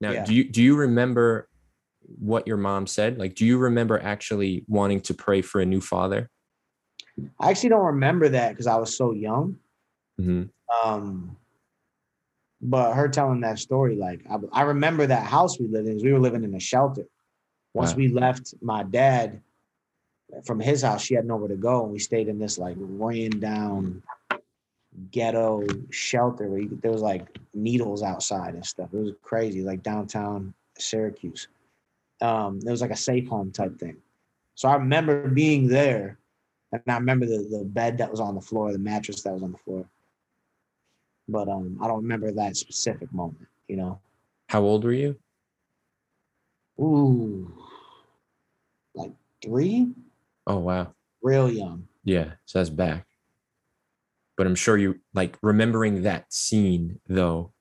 Now, Yeah. do you do you remember what your mom said? Like, do you remember actually wanting to pray for a new father? I actually don't remember that because I was so young. hmm Um, but her telling that story, like I, I remember that house we lived in. We were living in a shelter. Once Wow. we left my dad from his house, she had nowhere to go, and we stayed in this like ran down ghetto shelter where you, there was like needles outside and stuff. It was crazy, like downtown Syracuse. Um, it was like a safe home type thing. So I remember being there, and I remember the the bed that was on the floor, the mattress that was on the floor. But um, I don't remember that specific moment. You know, How old were you? ooh, like three, Oh wow. real young. Yeah, so that's back. But I'm sure you like remembering that scene though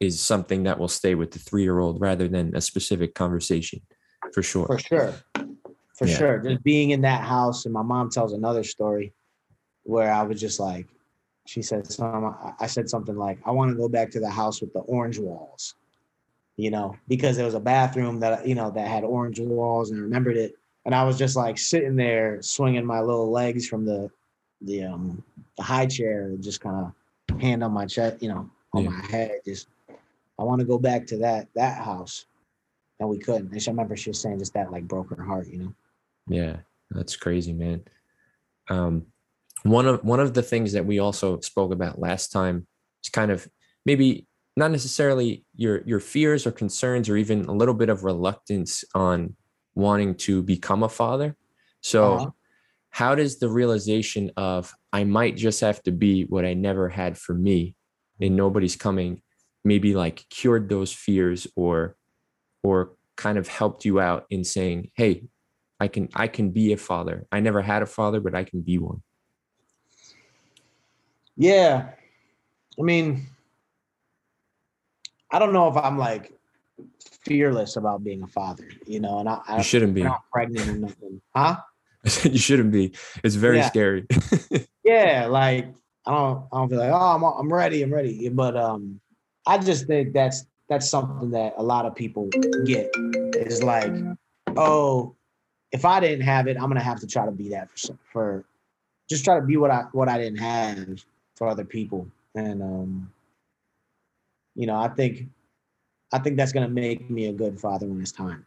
is something that will stay with the three year old rather than a specific conversation for sure. For sure. For Yeah. sure. Just being in that house, and my mom tells another story where I was just like, she said, some, I said something like, I want to go back to the house with the orange walls, you know, because there was a bathroom that, you know, that had orange walls and I remembered it. And I was just like sitting there swinging my little legs from the, the, um, the high chair, just kind of hand on my chest, you know, on Yeah. my head. Just, I want to go back to that, that house and we couldn't. And she I remember she was saying just that like broke her heart, you know. Yeah, that's crazy, man. Um, one of one of the things that we also spoke about last time is kind of maybe not necessarily your your fears or concerns or even a little bit of reluctance on wanting to become a father. So, Uh-huh. How does the realization of I might just have to be what I never had for me, and nobody's coming, maybe like cured those fears or or kind of helped you out in saying, "Hey, I can I can be a father. I never had a father, but I can be one." Yeah. I mean, I don't know if I'm like fearless about being a father, you know, and I, I shouldn't be. I'm not pregnant or nothing. Huh? you shouldn't be. It's very Yeah. scary. Yeah, like I don't I don't feel like, oh I'm I'm ready, I'm ready. But um I just think that's that's something that a lot of people get. Is like, oh, if I didn't have it, I'm gonna have to try to be that for some- for just try to be what I what I didn't have for other people. And um, you know, I think I think that's gonna make me a good father when it's time.